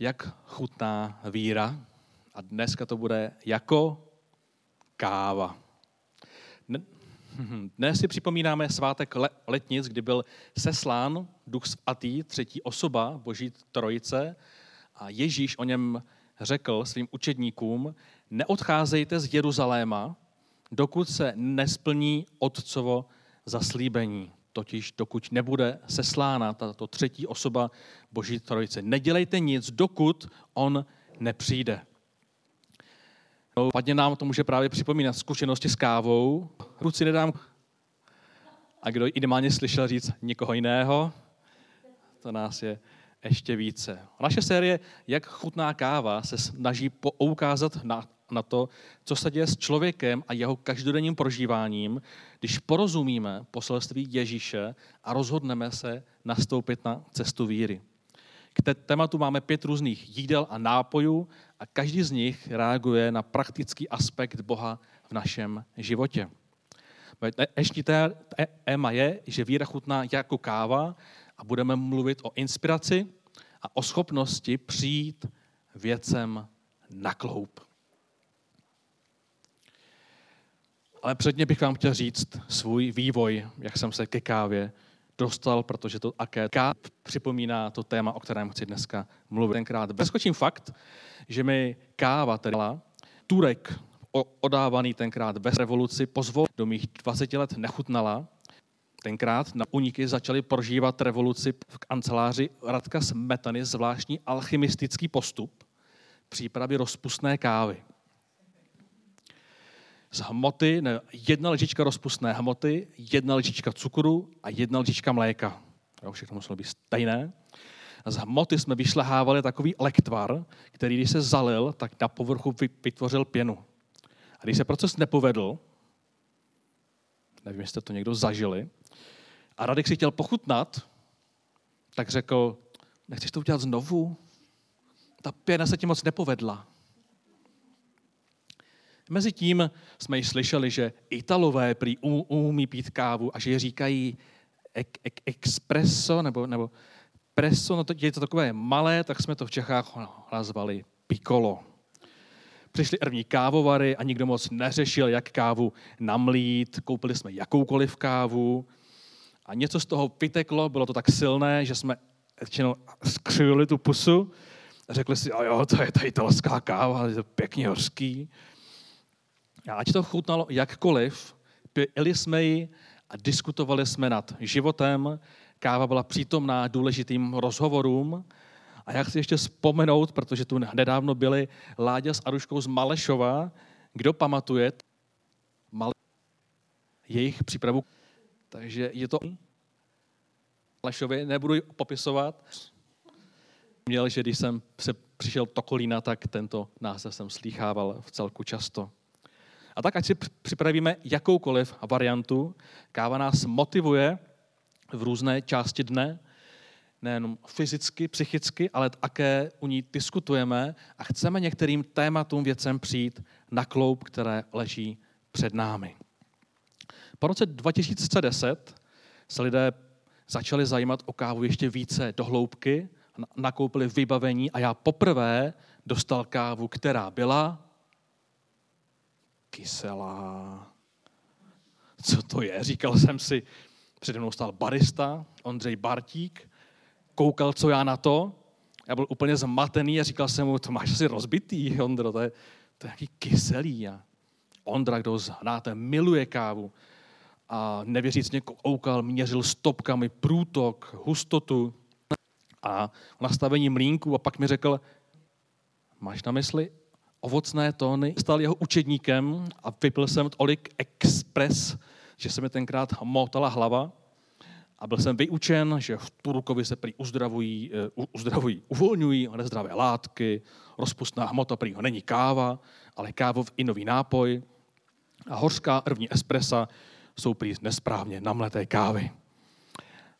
jak chutná víra. A dneska to bude jako káva. Dnes si připomínáme svátek letnic, kdy byl seslán Duch Svatý, třetí osoba Boží trojice a Ježíš o něm řekl svým učedníkům, neodcházejte z Jeruzaléma, dokud se nesplní Otcovo zaslíbení, totiž dokud nebude seslána tato třetí osoba Boží trojice. Nedělejte nic, dokud on nepřijde. Padně nám to může právě připomínat zkušenosti s kávou. Ruci nedám. A kdo ideálně slyšel říct někoho jiného, to nás je ještě více. Naše série Jak chutná káva se snaží poukázat na, na to, co se děje s člověkem a jeho každodenním prožíváním, když porozumíme poselství Ježíše a rozhodneme se nastoupit na cestu víry. K tématu máme pět různých jídel a nápojů a každý z nich reaguje na praktický aspekt Boha v našem životě. Ještě téma je, že víra chutná jako káva a budeme mluvit o inspiraci a o schopnosti přijít věcem na kloup. Ale předně bych vám chtěl říct svůj vývoj, jak jsem se ke kávě dostal, protože to aké připomíná to téma, o kterém chci dneska mluvit. Tenkrát bezkočím fakt, že mi káva tedy Turek, odávaný tenkrát bez revoluci, pozvol do mých 20 let nechutnala. Tenkrát na uniky začali prožívat revoluci v kanceláři Radka Smetany zvláštní alchymistický postup přípravy rozpustné kávy z hmoty, ne, jedna lžička rozpustné hmoty, jedna lžička cukru a jedna lžička mléka. Jo, všechno muselo být stejné. Z hmoty jsme vyšlehávali takový lektvar, který když se zalil, tak na povrchu vytvořil pěnu. A když se proces nepovedl, nevím, jestli to někdo zažili, a Radek si chtěl pochutnat, tak řekl, nechceš to udělat znovu? Ta pěna se ti moc nepovedla. Mezitím jsme již slyšeli, že Italové prý umí pít kávu a že je říkají ek, ek, espresso nebo, nebo presso, no to, je to takové malé, tak jsme to v Čechách nazvali piccolo. Přišli první kávovary a nikdo moc neřešil, jak kávu namlít. Koupili jsme jakoukoliv kávu a něco z toho vyteklo, bylo to tak silné, že jsme skřivili tu pusu a řekli si, a jo, to je ta italská káva, je to pěkně hořký. A ať to chutnalo jakkoliv, pili jsme ji a diskutovali jsme nad životem. Káva byla přítomná důležitým rozhovorům. A já chci ještě vzpomenout, protože tu nedávno byli Láďa s Aruškou z Malešova. Kdo pamatuje Male... jejich přípravu? Takže je to Malešově, nebudu ji popisovat. Měl, že když jsem se přišel Tokolína, tak tento název jsem slýchával v celku často. A tak, ať si připravíme jakoukoliv variantu, káva nás motivuje v různé části dne, nejenom fyzicky, psychicky, ale také u ní diskutujeme a chceme některým tématům, věcem přijít na kloup, které leží před námi. Po roce 2010 se lidé začali zajímat o kávu ještě více dohloubky, nakoupili vybavení a já poprvé dostal kávu, která byla kyselá. Co to je? Říkal jsem si, přede mnou stál barista, Ondřej Bartík, koukal, co já na to. Já byl úplně zmatený a říkal jsem mu, to máš asi rozbitý, Ondro, to je, to je nějaký kyselý. A Ondra, kdo znáte, miluje kávu. A nevěřícně koukal, měřil stopkami průtok, hustotu a nastavení mlínku a pak mi řekl, máš na mysli ovocné tóny. Stal jeho učedníkem a vypil jsem tolik express, že se mi tenkrát motala hlava. A byl jsem vyučen, že v Turukovi se prý uzdravují, uh, uzdravují uvolňují nezdravé látky, rozpustná hmota prý ho není káva, ale kávov i nový nápoj. A hořká první espressa jsou prý nesprávně namleté kávy.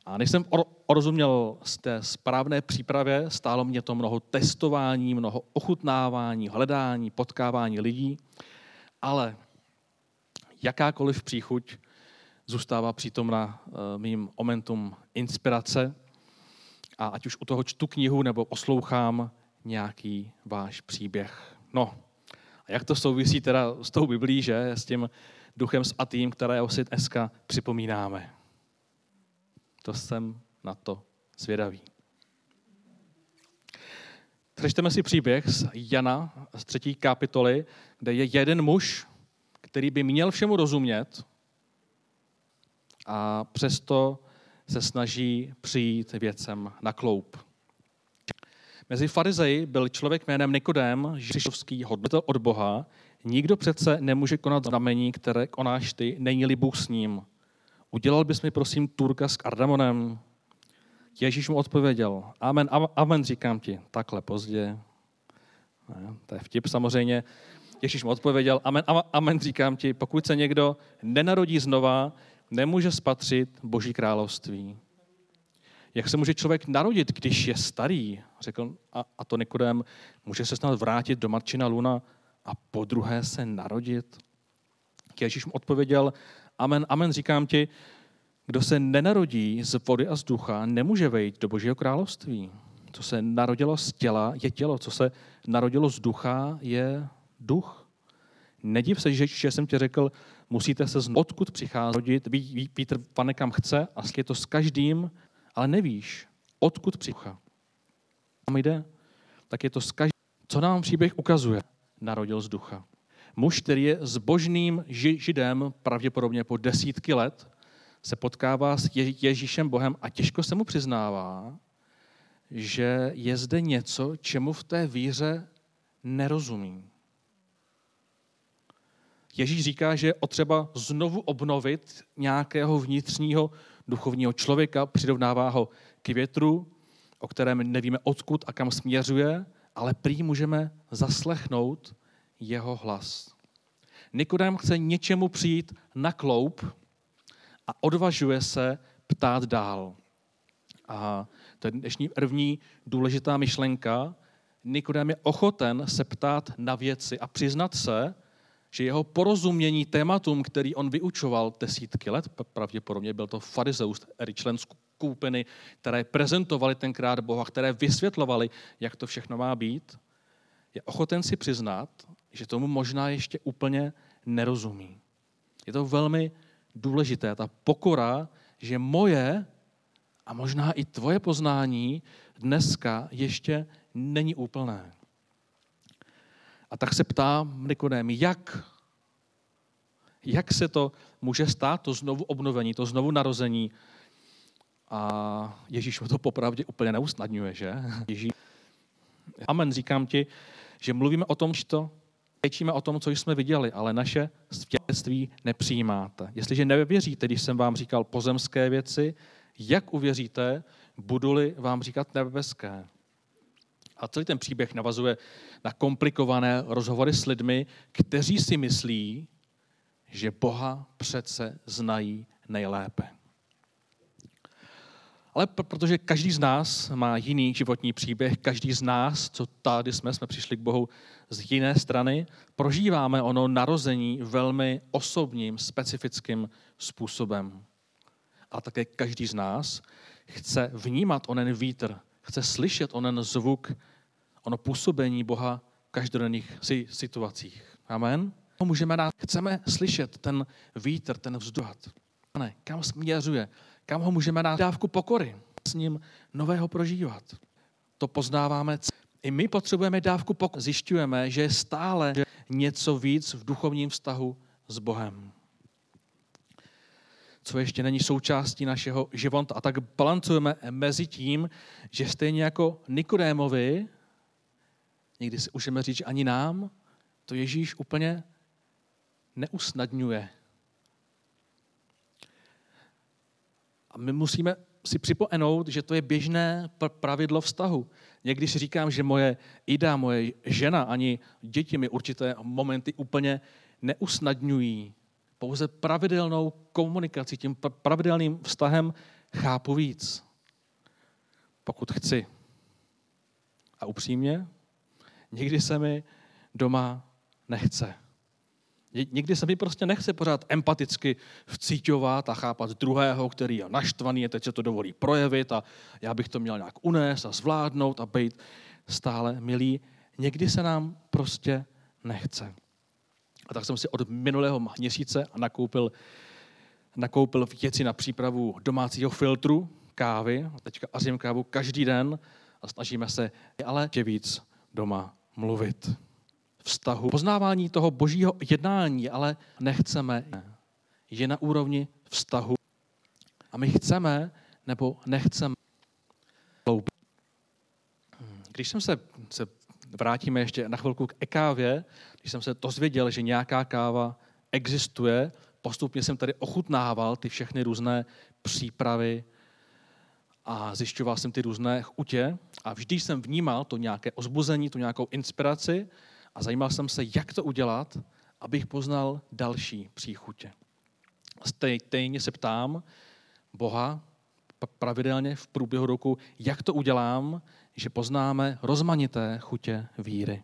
A než jsem orozuměl z té správné přípravě, stálo mě to mnoho testování, mnoho ochutnávání, hledání, potkávání lidí, ale jakákoliv příchuť zůstává přítomna uh, mým momentům inspirace a ať už u toho čtu knihu nebo poslouchám nějaký váš příběh. No, a jak to souvisí teda s tou Biblí, že? S tím duchem svatým, kterého si dneska připomínáme. To jsem na to zvědavý. Přečteme si příběh z Jana z třetí kapitoly, kde je jeden muž, který by měl všemu rozumět a přesto se snaží přijít věcem na kloup. Mezi farizeji byl člověk jménem Nikodém, žižovský hodnotel od Boha. Nikdo přece nemůže konat znamení, které konáš ty, není-li Bůh s ním. Udělal bys mi prosím Turka s kardamonem? Ježíš mu odpověděl, amen, amen, říkám ti, takhle pozdě. Ne, to je vtip samozřejmě. Ježíš mu odpověděl, amen, amen, říkám ti, pokud se někdo nenarodí znova, nemůže spatřit Boží království. Jak se může člověk narodit, když je starý? Řekl, a, a to Nikodem, může se snad vrátit do Marčina Luna a po druhé se narodit? Ježíš mu odpověděl, amen, amen, říkám ti, kdo se nenarodí z vody a z ducha, nemůže vejít do Božího království. Co se narodilo z těla, je tělo. Co se narodilo z ducha, je duch. Nediv se, že, že jsem ti řekl, musíte se z odkud přicházet. Ví, ví, Pítr pane kam chce a je to s každým, ale nevíš, odkud přichází. Tam jde, tak je to s každým. Co nám příběh ukazuje? Narodil z ducha. Muž, který je zbožným židem pravděpodobně po desítky let, se potkává s Ježíšem Bohem a těžko se mu přiznává, že je zde něco, čemu v té víře nerozumí. Ježíš říká, že je potřeba znovu obnovit nějakého vnitřního duchovního člověka, přirovnává ho k větru, o kterém nevíme odkud a kam směřuje, ale prý můžeme zaslechnout jeho hlas. Nikodem chce něčemu přijít na kloup a odvažuje se ptát dál. A to je dnešní první důležitá myšlenka. Nikodem je ochoten se ptát na věci a přiznat se, že jeho porozumění tématům, který on vyučoval desítky let, pravděpodobně byl to farizeus, člen skupiny, které prezentovali tenkrát Boha, které vysvětlovali, jak to všechno má být, je ochoten si přiznat, že tomu možná ještě úplně nerozumí. Je to velmi důležité, ta pokora, že moje a možná i tvoje poznání dneska ještě není úplné. A tak se ptá Nikodém, jak, jak se to může stát, to znovu obnovení, to znovu narození. A Ježíš mu to popravdě úplně neusnadňuje, že? Ježíš. Amen, říkám ti, že mluvíme o tom, že to Řečíme o tom, co jsme viděli, ale naše svědectví nepřijímáte. Jestliže nevěříte, když jsem vám říkal pozemské věci, jak uvěříte, budu-li vám říkat nebeské? A celý ten příběh navazuje na komplikované rozhovory s lidmi, kteří si myslí, že Boha přece znají nejlépe. Ale protože každý z nás má jiný životní příběh, každý z nás, co tady jsme, jsme přišli k Bohu z jiné strany, prožíváme ono narození velmi osobním, specifickým způsobem. A také každý z nás chce vnímat onen vítr, chce slyšet onen zvuk, ono působení Boha v každodenních situacích. Amen? Můžeme dát, chceme slyšet ten vítr, ten vzduch. Ne, kam směřuje, kam ho můžeme dát dávku pokory, s ním nového prožívat. To poznáváme. I my potřebujeme dávku pokory. Zjišťujeme, že je stále něco víc v duchovním vztahu s Bohem. Co ještě není součástí našeho života. A tak balancujeme mezi tím, že stejně jako Nikodémovi, někdy si můžeme říct, že ani nám, to Ježíš úplně neusnadňuje. A my musíme si připomenout, že to je běžné pravidlo vztahu. Někdy si říkám, že moje Ida, moje žena, ani děti mi určité momenty úplně neusnadňují. Pouze pravidelnou komunikací, tím pravidelným vztahem chápu víc. Pokud chci. A upřímně, někdy se mi doma nechce. Někdy se mi prostě nechce pořád empaticky vcíťovat a chápat druhého, který je naštvaný a teď se to dovolí projevit a já bych to měl nějak unést a zvládnout a být stále milí, někdy se nám prostě nechce. A tak jsem si od minulého měsíce nakoupil, nakoupil věci na přípravu domácího filtru kávy. Teďka ařím kávu každý den a snažíme se ale že víc doma mluvit. Vztahu. Poznávání toho božího jednání, ale nechceme. Je na úrovni vztahu. A my chceme nebo nechceme. Když jsem se, se vrátíme ještě na chvilku k e-kávě, když jsem se dozvěděl, že nějaká káva existuje, postupně jsem tady ochutnával ty všechny různé přípravy a zjišťoval jsem ty různé chutě a vždy jsem vnímal to nějaké ozbuzení, tu nějakou inspiraci a zajímal jsem se, jak to udělat, abych poznal další příchutě. Stejně se ptám Boha pravidelně v průběhu roku, jak to udělám, že poznáme rozmanité chutě víry.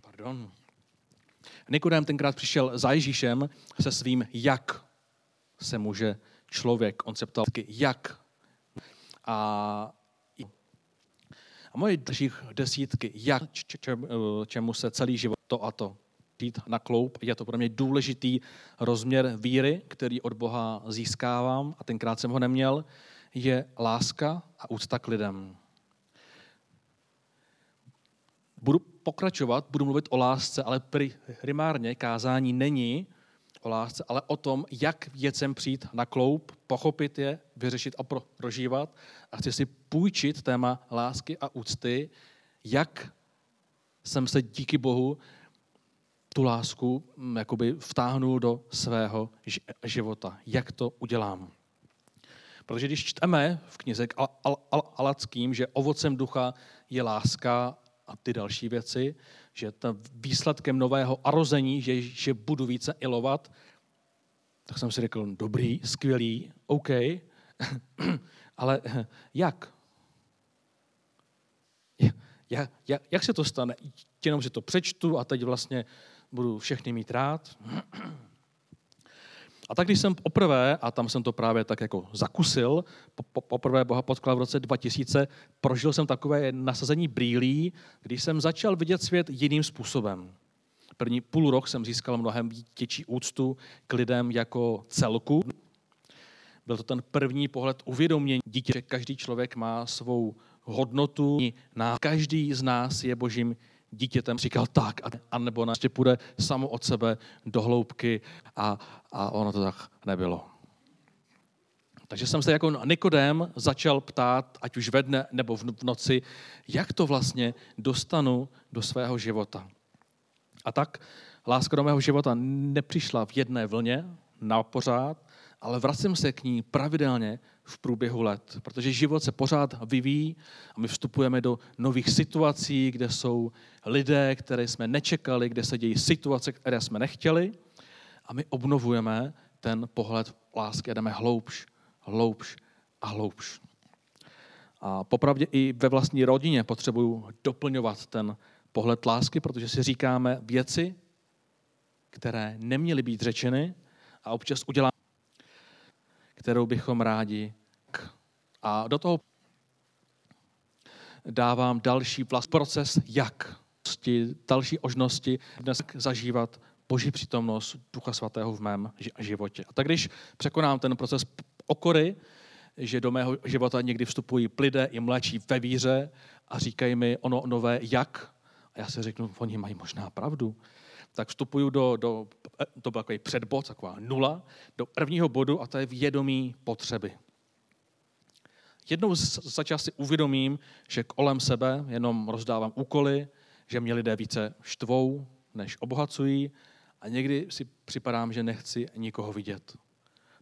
Pardon. Nikodem tenkrát přišel za Ježíšem se svým jak se může člověk. On se ptal, jak. A, a moje dalších desítky, jak, čemu se celý život to a to jít na kloup. Je to pro mě důležitý rozměr víry, který od Boha získávám a tenkrát jsem ho neměl, je láska a úcta k lidem. Budu pokračovat, budu mluvit o lásce, ale primárně kázání není o lásce, ale o tom, jak věcem přijít na kloup, pochopit je, vyřešit a prožívat. A chci si půjčit téma lásky a úcty, jak jsem se díky Bohu tu lásku mm, jakoby vtáhnul do svého života. Jak to udělám? Protože když čteme v knize k Al- Al- Al- Alackým, že ovocem ducha je láska a ty další věci, že to výsledkem nového arození, že, že budu více ilovat, tak jsem si řekl, dobrý, skvělý, OK, ale jak? Jak, jak, jak se to stane? Jenom si to přečtu a teď vlastně budu všechny mít rád. A tak když jsem poprvé, a tam jsem to právě tak jako zakusil, poprvé Boha potkal v roce 2000, prožil jsem takové nasazení brýlí, když jsem začal vidět svět jiným způsobem. První půl rok jsem získal mnohem větší úctu k lidem jako celku. Byl to ten první pohled uvědomění dítě, že každý člověk má svou hodnotu. Každý z nás je božím dítětem říkal tak, a nebo na ještě půjde samo od sebe do hloubky a, a ono to tak nebylo. Takže jsem se jako Nikodem začal ptát, ať už ve dne nebo v noci, jak to vlastně dostanu do svého života. A tak láska do mého života nepřišla v jedné vlně, na pořád, ale vracím se k ní pravidelně v průběhu let, protože život se pořád vyvíjí a my vstupujeme do nových situací, kde jsou lidé, které jsme nečekali, kde se dějí situace, které jsme nechtěli a my obnovujeme ten pohled lásky a jdeme hloubš, hloubš a hloubš. A popravdě i ve vlastní rodině potřebuju doplňovat ten pohled lásky, protože si říkáme věci, které neměly být řečeny a občas uděláme kterou bychom rádi. A do toho dávám další vlast proces, jak další možnosti dnes zažívat Boží přítomnost Ducha Svatého v mém životě. A tak když překonám ten proces okory, že do mého života někdy vstupují lidé i mladší ve víře a říkají mi ono nové jak, a já si řeknu, oni mají možná pravdu tak vstupuju do, do, to byl takový předbod, taková nula, do prvního bodu a to je vědomí potřeby. Jednou za čas si uvědomím, že kolem sebe jenom rozdávám úkoly, že mě lidé více štvou, než obohacují a někdy si připadám, že nechci nikoho vidět.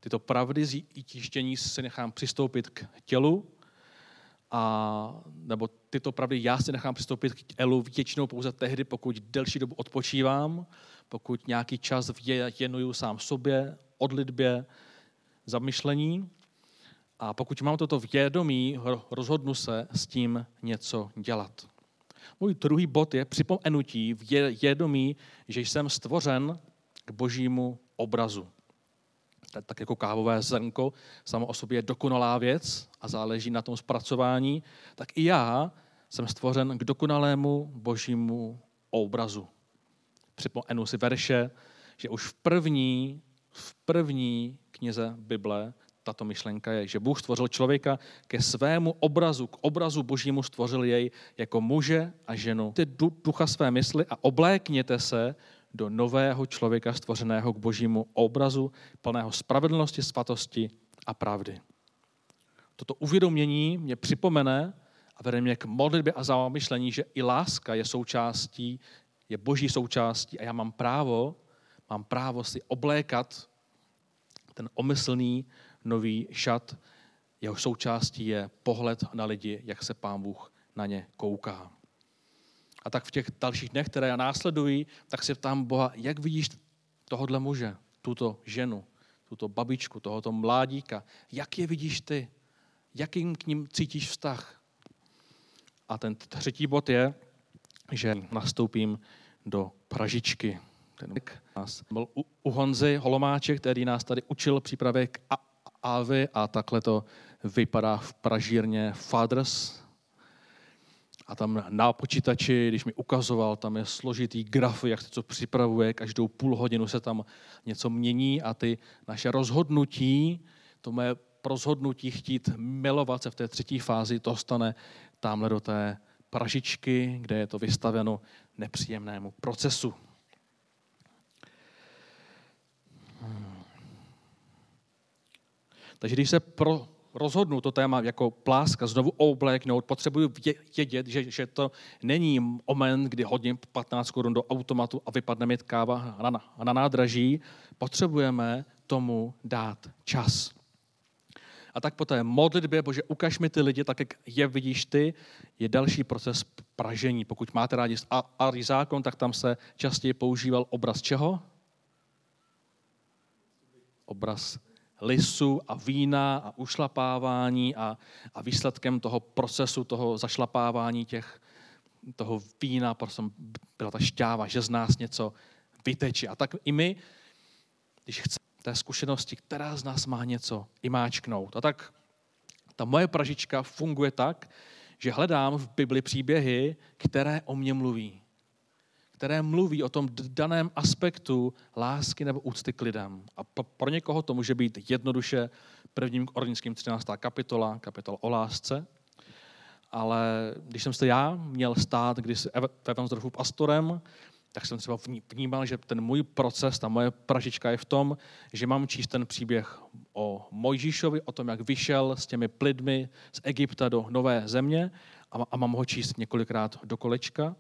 Tyto pravdy z tištění nechám přistoupit k tělu a, nebo tyto pravdy já si nechám přistoupit k Elu většinou pouze tehdy, pokud delší dobu odpočívám, pokud nějaký čas věnuju sám sobě, odlitbě, zamyšlení. A pokud mám toto vědomí, rozhodnu se s tím něco dělat. Můj druhý bod je připomenutí vědomí, že jsem stvořen k božímu obrazu. Tak jako kávové zrnko samo o sobě je dokonalá věc a záleží na tom zpracování, tak i já jsem stvořen k dokonalému božímu obrazu. Připomenu si verše, že už v první, v první knize Bible tato myšlenka je, že Bůh stvořil člověka ke svému obrazu, k obrazu božímu stvořil jej jako muže a ženu. Ty ducha své mysli a oblékněte se do nového člověka stvořeného k božímu obrazu, plného spravedlnosti, svatosti a pravdy. Toto uvědomění mě připomene a vede mě k modlitbě a zamyšlení, že i láska je součástí, je boží součástí a já mám právo, mám právo si oblékat ten omyslný nový šat, jeho součástí je pohled na lidi, jak se pán Bůh na ně kouká. A tak v těch dalších dnech, které následují, tak se ptám Boha, jak vidíš tohohle muže, tuto ženu, tuto babičku, tohoto mládíka, jak je vidíš ty, jakým k ním cítíš vztah. A ten třetí bod je, že nastoupím do Pražičky. Ten nás byl u Honzy Holomáče, který nás tady učil přípravě k Avy a takhle to vypadá v pražírně Fathers. A tam na počítači, když mi ukazoval, tam je složitý graf, jak se to připravuje, každou půl hodinu se tam něco mění a ty naše rozhodnutí, to moje rozhodnutí chtít milovat se v té třetí fázi, to stane tamhle do té pražičky, kde je to vystaveno nepříjemnému procesu. Takže když se pro, rozhodnu to téma jako pláska znovu obléknout, potřebuji vědět, že, že to není moment, kdy hodím 15 korun do automatu a vypadne mi káva na, na nádraží. Potřebujeme tomu dát čas. A tak po té modlitbě, bože, ukaž mi ty lidi, tak jak je vidíš ty, je další proces pražení. Pokud máte rádi Ari zákon, tak tam se častěji používal obraz čeho? Obraz lisu a vína a ušlapávání a, a výsledkem toho procesu, toho zašlapávání těch, toho vína, prostě byla ta šťáva, že z nás něco vyteče. A tak i my, když chceme té zkušenosti, která z nás má něco imáčknout. A tak ta moje pražička funguje tak, že hledám v Bibli příběhy, které o mě mluví které mluví o tom daném aspektu lásky nebo úcty k lidem. A pro někoho to může být jednoduše prvním Korinským 13. kapitola, kapitola o lásce. Ale když jsem se já měl stát když ve Evansdorfu pastorem, tak jsem třeba vnímal, že ten můj proces, ta moje pražička je v tom, že mám číst ten příběh o Mojžíšovi, o tom, jak vyšel s těmi plidmi z Egypta do nové země a, a mám ho číst několikrát do kolečka.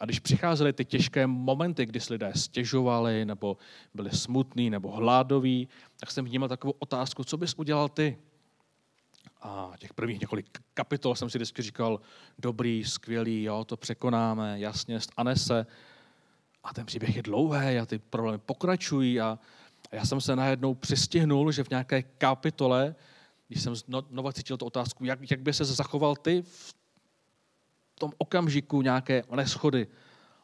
A když přicházely ty těžké momenty, kdy si lidé stěžovali, nebo byli smutní, nebo hládoví, tak jsem vnímal takovou otázku, co bys udělal ty? A těch prvních několik kapitol jsem si vždycky říkal, dobrý, skvělý, jo, to překonáme, jasně, stane se. A ten příběh je dlouhý a ty problémy pokračují a, a já jsem se najednou přistihnul, že v nějaké kapitole, když jsem znovu cítil tu otázku, jak, jak by se zachoval ty v tom okamžiku nějaké neschody.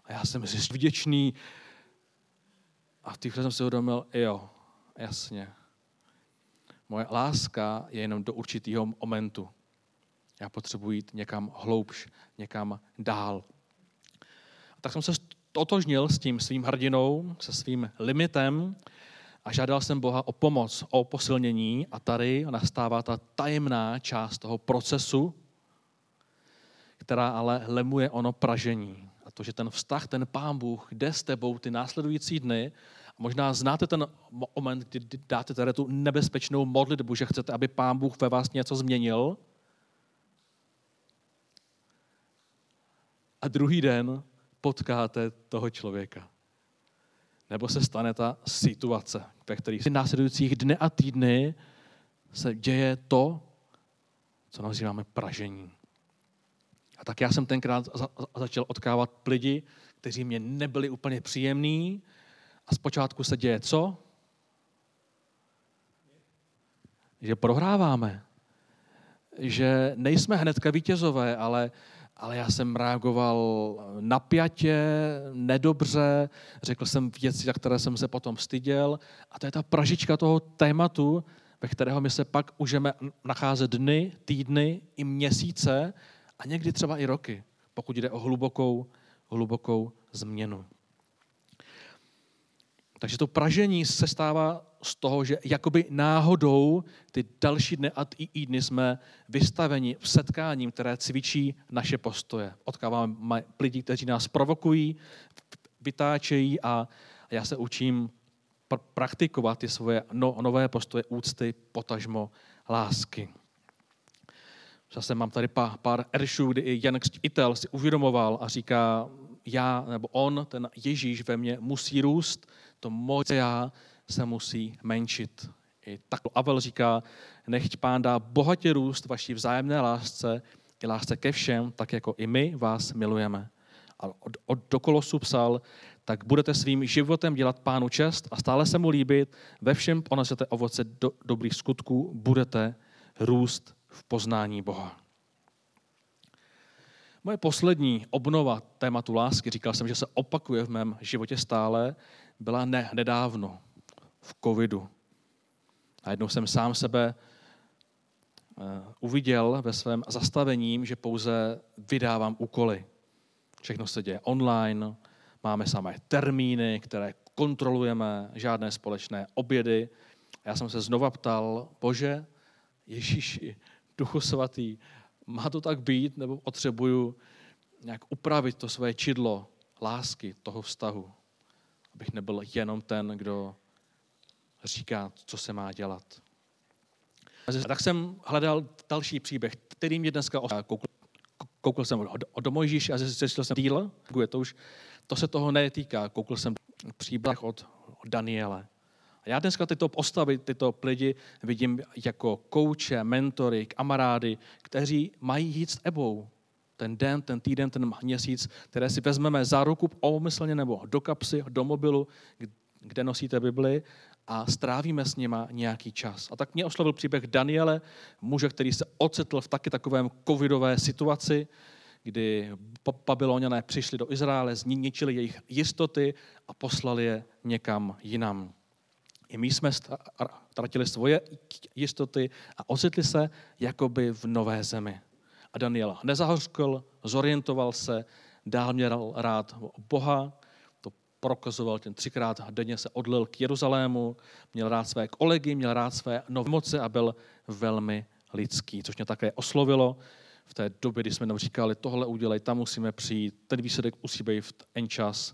A já jsem si vděčný. A v těch jsem si uvědomil, jo, jasně. Moje láska je jenom do určitého momentu. Já potřebuji jít někam hloubš, někam dál. A tak jsem se totožnil s tím svým hrdinou, se svým limitem a žádal jsem Boha o pomoc, o posilnění a tady nastává ta tajemná část toho procesu, která ale lemuje ono pražení. A to, že ten vztah, ten pán Bůh jde s tebou ty následující dny, možná znáte ten moment, kdy dáte tady tu nebezpečnou modlitbu, že chcete, aby pán Bůh ve vás něco změnil. A druhý den potkáte toho člověka. Nebo se stane ta situace, ve kterých v následujících dny a týdny se děje to, co nazýváme pražení. A tak já jsem tenkrát za, začal odkávat lidi, kteří mě nebyli úplně příjemní. A zpočátku se děje co? Že prohráváme. Že nejsme hnedka vítězové, ale, ale já jsem reagoval napjatě, nedobře, řekl jsem věci, za které jsem se potom styděl. A to je ta pražička toho tématu, ve kterého my se pak můžeme nacházet dny, týdny i měsíce a někdy třeba i roky, pokud jde o hlubokou, hlubokou změnu. Takže to pražení se stává z toho, že jakoby náhodou ty další dny a i dny jsme vystaveni v setkáním, které cvičí naše postoje. Odkáváme lidi, kteří nás provokují, vytáčejí a já se učím pr- praktikovat ty svoje no, nové postoje úcty, potažmo lásky. Zase mám tady pár, pár eršů, kdy i Jan Křtitel si uvědomoval a říká, já nebo on, ten Ježíš ve mně musí růst, to moje já se musí menšit. I tak Avel říká, nechť pán dá bohatě růst vaší vzájemné lásce i lásce ke všem, tak jako i my vás milujeme. A od, od do Kolosu psal, tak budete svým životem dělat pánu čest a stále se mu líbit, ve všem ponesete ovoce do, dobrých skutků, budete růst v poznání Boha. Moje poslední obnova tématu lásky, říkal jsem, že se opakuje v mém životě stále, byla ne, nedávno, v covidu. A jednou jsem sám sebe eh, uviděl ve svém zastavením, že pouze vydávám úkoly. Všechno se děje online, máme samé termíny, které kontrolujeme, žádné společné obědy. Já jsem se znova ptal, bože, Ježíši, Duchu Svatý, má to tak být, nebo potřebuju nějak upravit to své čidlo lásky, toho vztahu, abych nebyl jenom ten, kdo říká, co se má dělat. A tak jsem hledal další příběh, který mě dneska koukl, koukl jsem do Mojžíš a zjistil jsem díl, to už, to se toho netýká, koukl jsem příběh od Daniele. A já dneska tyto postavy, tyto lidi vidím jako kouče, mentory, kamarády, kteří mají jít s ebou. Ten den, ten týden, ten měsíc, které si vezmeme za ruku omyslně nebo do kapsy, do mobilu, kde nosíte Bibli a strávíme s nima nějaký čas. A tak mě oslovil příběh Daniele, muže, který se ocitl v taky takovém covidové situaci, kdy Babyloniané přišli do Izraele, zničili jejich jistoty a poslali je někam jinam. I my jsme ztratili svoje jistoty a ocitli se jakoby v nové zemi. A Daniel nezahořkl, zorientoval se, dál měl rád Boha, to prokazoval ten třikrát denně se odlil k Jeruzalému, měl rád své kolegy, měl rád své nové moci a byl velmi lidský, což mě také oslovilo v té době, kdy jsme nám říkali, tohle udělej, tam musíme přijít, ten výsledek musí být v ten čas.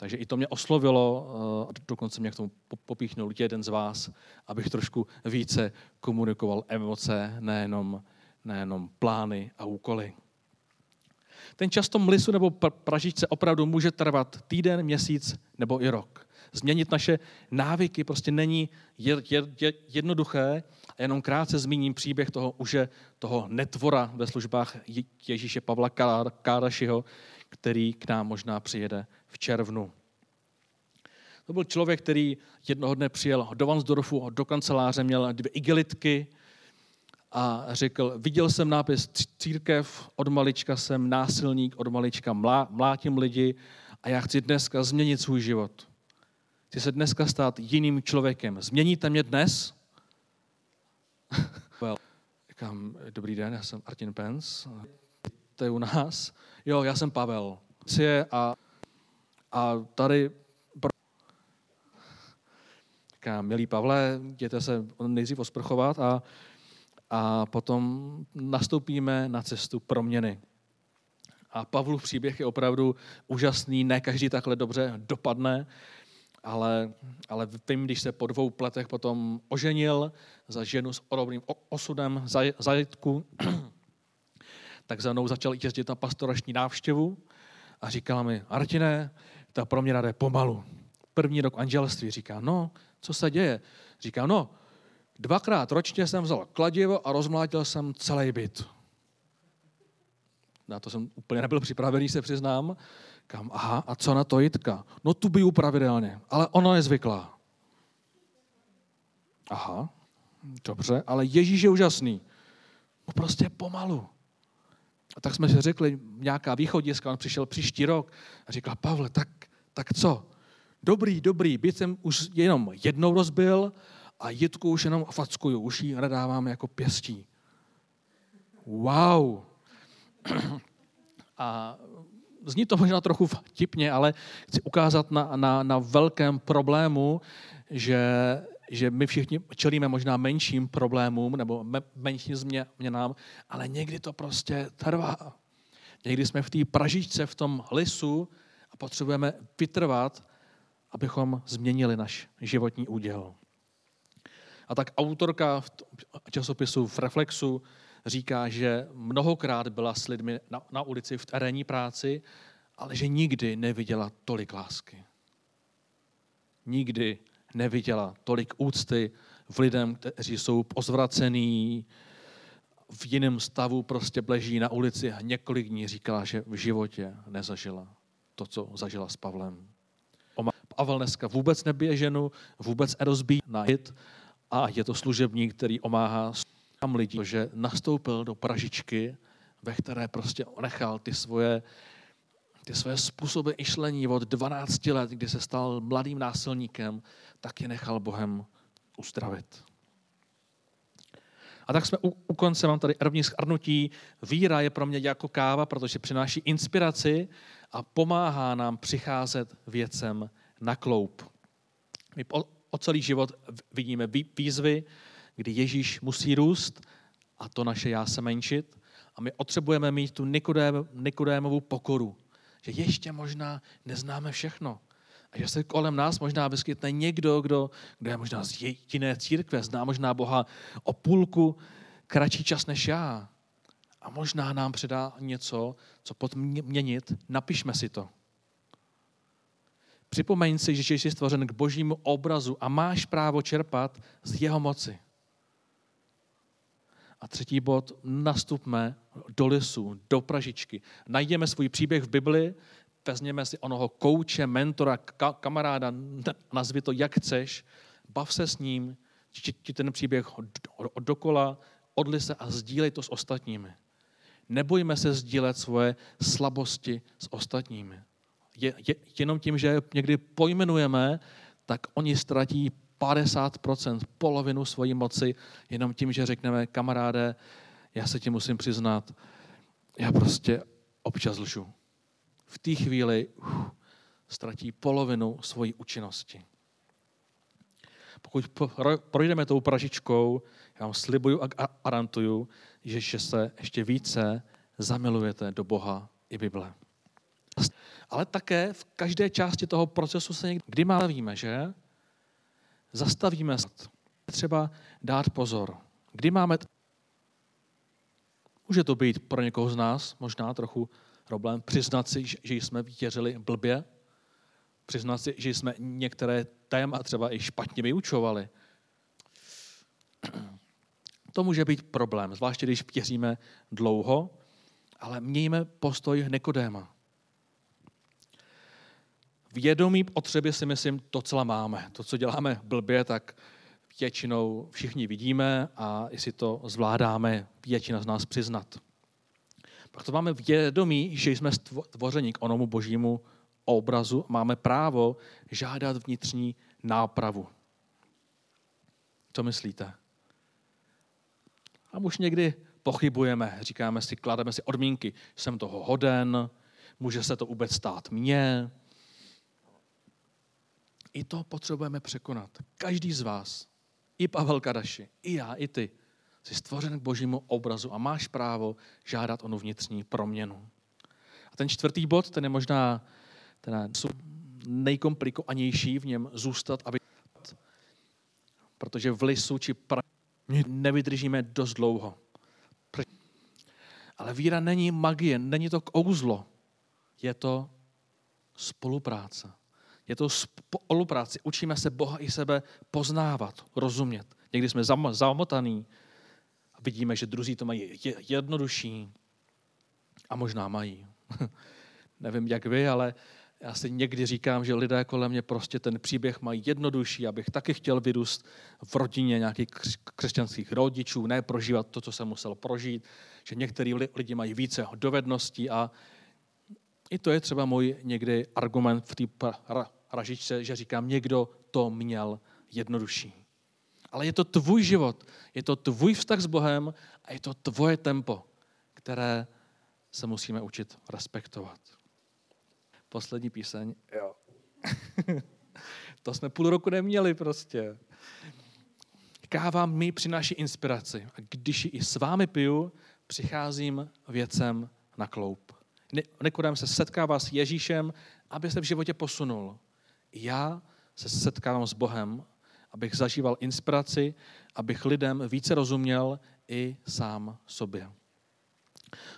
Takže i to mě oslovilo, a eh, dokonce mě k tomu popíchnul jeden z vás, abych trošku více komunikoval emoce, nejenom, nejenom plány a úkoly. Ten čas tom lisu nebo pražičce opravdu může trvat týden, měsíc nebo i rok. Změnit naše návyky prostě není jednoduché. A jenom krátce zmíním příběh toho už toho netvora ve službách Ježíše Pavla Kárašiho, který k nám možná přijede v červnu. To byl člověk, který jednoho dne přijel do Vansdorfu, do kanceláře, měl dvě igelitky a řekl, viděl jsem nápis církev, od malička jsem násilník, od malička mlá, mlátím lidi a já chci dneska změnit svůj život. Chci se dneska stát jiným člověkem. Změníte mě dnes? well, říkám, dobrý den, já jsem Artin Pence, to je u nás. Jo, já jsem Pavel. A, a tady Říká, milý Pavle, jděte se nejdřív osprchovat a, a potom nastoupíme na cestu proměny. A Pavlův příběh je opravdu úžasný, ne každý takhle dobře dopadne, ale, ale vím, když se po dvou letech potom oženil za ženu s podobným osudem zajetku, tak za mnou začal jezdit na pastorační návštěvu a říkal mi, Artine, ta proměna jde pomalu. První rok anželství říká, no, co se děje? Říká, no, dvakrát ročně jsem vzal kladivo a rozmlátil jsem celý byt. Na to jsem úplně nebyl připravený, se přiznám. Kam, aha, a co na to Jitka? No tu biju pravidelně, ale ono je zvyklá. Aha, dobře, ale Ježíš je úžasný. No prostě pomalu. A tak jsme si řekli nějaká východiska, on přišel příští rok a říkal, Pavle, tak, tak co? Dobrý, dobrý, byt jsem už jenom jednou rozbil a Jitku už jenom fackuju, už ji nedávám jako pěstí. Wow. A zní to možná trochu vtipně, ale chci ukázat na, na, na velkém problému, že, že my všichni čelíme možná menším problémům nebo me, menším změnám, ale někdy to prostě trvá. Někdy jsme v té pražičce, v tom lisu a potřebujeme vytrvat, abychom změnili náš životní úděl. A tak autorka v časopisu v Reflexu říká, že mnohokrát byla s lidmi na, na ulici v terénní práci, ale že nikdy neviděla tolik lásky. Nikdy neviděla tolik úcty v lidem, kteří jsou pozvracený, v jiném stavu prostě bleží na ulici a několik dní říkala, že v životě nezažila to, co zažila s Pavlem. Pavel dneska vůbec nebije ženu, vůbec nerozbíjí na hit a je to služebník, který omáhá tam lidí, že nastoupil do pražičky, ve které prostě nechal ty svoje, ty svoje způsoby myšlení od 12 let, kdy se stal mladým násilníkem, tak je nechal Bohem uzdravit. A tak jsme u, u konce, mám tady rovní schrnutí. Víra je pro mě jako káva, protože přináší inspiraci a pomáhá nám přicházet věcem na kloup. My po, o celý život vidíme výzvy, kdy Ježíš musí růst a to naše já se menšit. A my potřebujeme mít tu Nikodém, Nikodémovou pokoru, že ještě možná neznáme všechno. A že se kolem nás možná vyskytne někdo, kdo, kdo je možná z jiné církve, zná možná Boha o půlku kratší čas než já. A možná nám předá něco, co podměnit. Napišme si to. Připomeň si, že jsi stvořen k božímu obrazu a máš právo čerpat z jeho moci. A třetí bod, nastupme do lesu, do Pražičky. Najdeme svůj příběh v Bibli, vezměme si onoho kouče, mentora, ka- kamaráda, nazvi to jak chceš, bav se s ním, ti ten příběh dokola, odli se a sdílej to s ostatními. Nebojme se sdílet svoje slabosti s ostatními. Je, je, jenom tím, že někdy pojmenujeme, tak oni ztratí 50%, polovinu svojí moci, jenom tím, že řekneme, kamaráde, já se ti musím přiznat, já prostě občas lžu. V té chvíli uf, ztratí polovinu svojí účinnosti. Pokud projdeme tou pražičkou, já vám slibuju a garantuju, že se ještě více zamilujete do Boha i Bible. Ale také v každé části toho procesu se někdy, kdy máme víme, že zastavíme se. Třeba dát pozor. Kdy máme... Může to být pro někoho z nás možná trochu problém přiznat si, že jsme věřili blbě, přiznat si, že jsme některé téma třeba i špatně vyučovali. To může být problém, zvláště když věříme dlouho, ale mějme postoj Nikodéma vědomí potřeby si myslím docela máme. To, co děláme blbě, tak většinou všichni vidíme a jestli to zvládáme, většina z nás přiznat. Pak to máme vědomí, že jsme stvořeni k onomu božímu obrazu, máme právo žádat vnitřní nápravu. Co myslíte? A už někdy pochybujeme, říkáme si, klademe si odmínky, jsem toho hoden, může se to vůbec stát mně, i to potřebujeme překonat. Každý z vás, i Pavel Kadaši, i já, i ty, jsi stvořen k božímu obrazu a máš právo žádat onu vnitřní proměnu. A ten čtvrtý bod, ten je možná ten nejkomplikovanější v něm zůstat, aby protože v lisu či pra... nevydržíme dost dlouho. Ale víra není magie, není to kouzlo. Je to spolupráce. Je to spolupráci. Učíme se Boha i sebe poznávat, rozumět. Někdy jsme zamotaný a vidíme, že druzí to mají jednodušší a možná mají. Nevím, jak vy, ale Já si někdy říkám, že lidé kolem mě prostě ten příběh mají jednodušší, abych taky chtěl vyrůst v rodině nějakých křesťanských rodičů, ne prožívat to, co jsem musel prožít, že některý lidi mají více dovedností a i to je třeba můj někdy argument v té ražičce, že říkám, někdo to měl jednodušší. Ale je to tvůj život, je to tvůj vztah s Bohem a je to tvoje tempo, které se musíme učit respektovat. Poslední píseň. Jo. to jsme půl roku neměli prostě. Káva mi přináší inspiraci. A když ji i s vámi piju, přicházím věcem na kloup. Nikodem se setkává s Ježíšem, aby se v životě posunul. Já se setkávám s Bohem, abych zažíval inspiraci, abych lidem více rozuměl i sám sobě.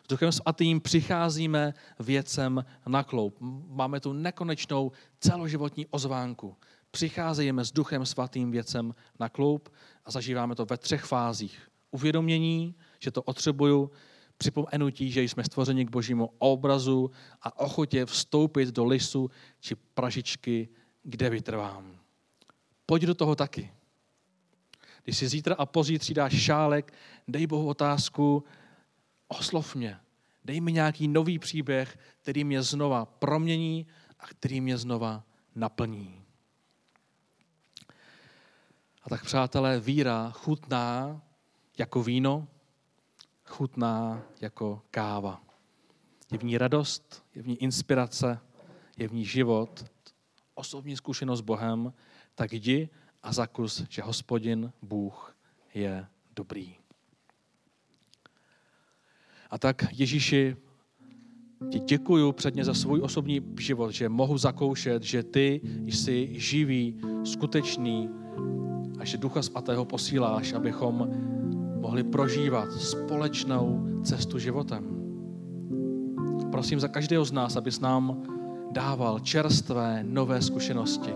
S Duchem Svatým přicházíme věcem na kloup. Máme tu nekonečnou celoživotní ozvánku. Přicházíme s Duchem Svatým věcem na kloup a zažíváme to ve třech fázích. Uvědomění, že to potřebuju, připomenutí, že jsme stvořeni k božímu obrazu a ochotě vstoupit do lisu či pražičky, kde vytrvám. Pojď do toho taky. Když si zítra a pozítří dáš šálek, dej Bohu otázku, oslov mě. Dej mi nějaký nový příběh, který mě znova promění a který mě znova naplní. A tak, přátelé, víra chutná jako víno, chutná jako káva. Je v ní radost, je v ní inspirace, je v ní život, osobní zkušenost s Bohem, tak jdi a zakus, že hospodin Bůh je dobrý. A tak Ježíši, ti děkuju předně za svůj osobní život, že mohu zakoušet, že ty jsi živý, skutečný a že Ducha Svatého posíláš, abychom mohli prožívat společnou cestu životem. Prosím za každého z nás, abys nám dával čerstvé, nové zkušenosti.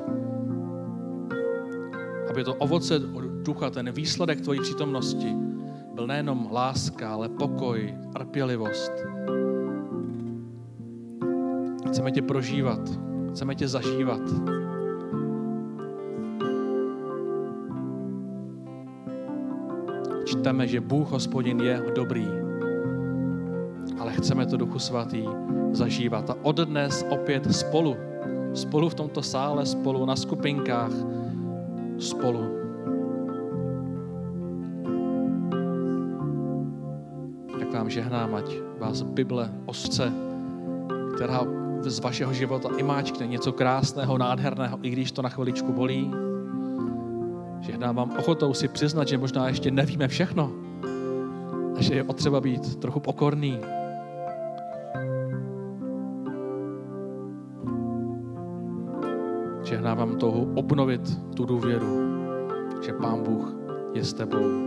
Aby to ovoce ducha, ten výsledek tvojí přítomnosti, byl nejenom láska, ale pokoj, trpělivost. Chceme tě prožívat, chceme tě zažívat. Čteme, že Bůh hospodin je dobrý, chceme to Duchu Svatý zažívat. A od dnes opět spolu, spolu v tomto sále, spolu na skupinkách, spolu. vám žehnám, ať vás Bible osce, která z vašeho života i máčkne něco krásného, nádherného, i když to na chviličku bolí. Žehnám vám ochotou si přiznat, že možná ještě nevíme všechno a že je potřeba být trochu pokorný. Žehnám vám touhu obnovit tu důvěru, že Pán Bůh je s tebou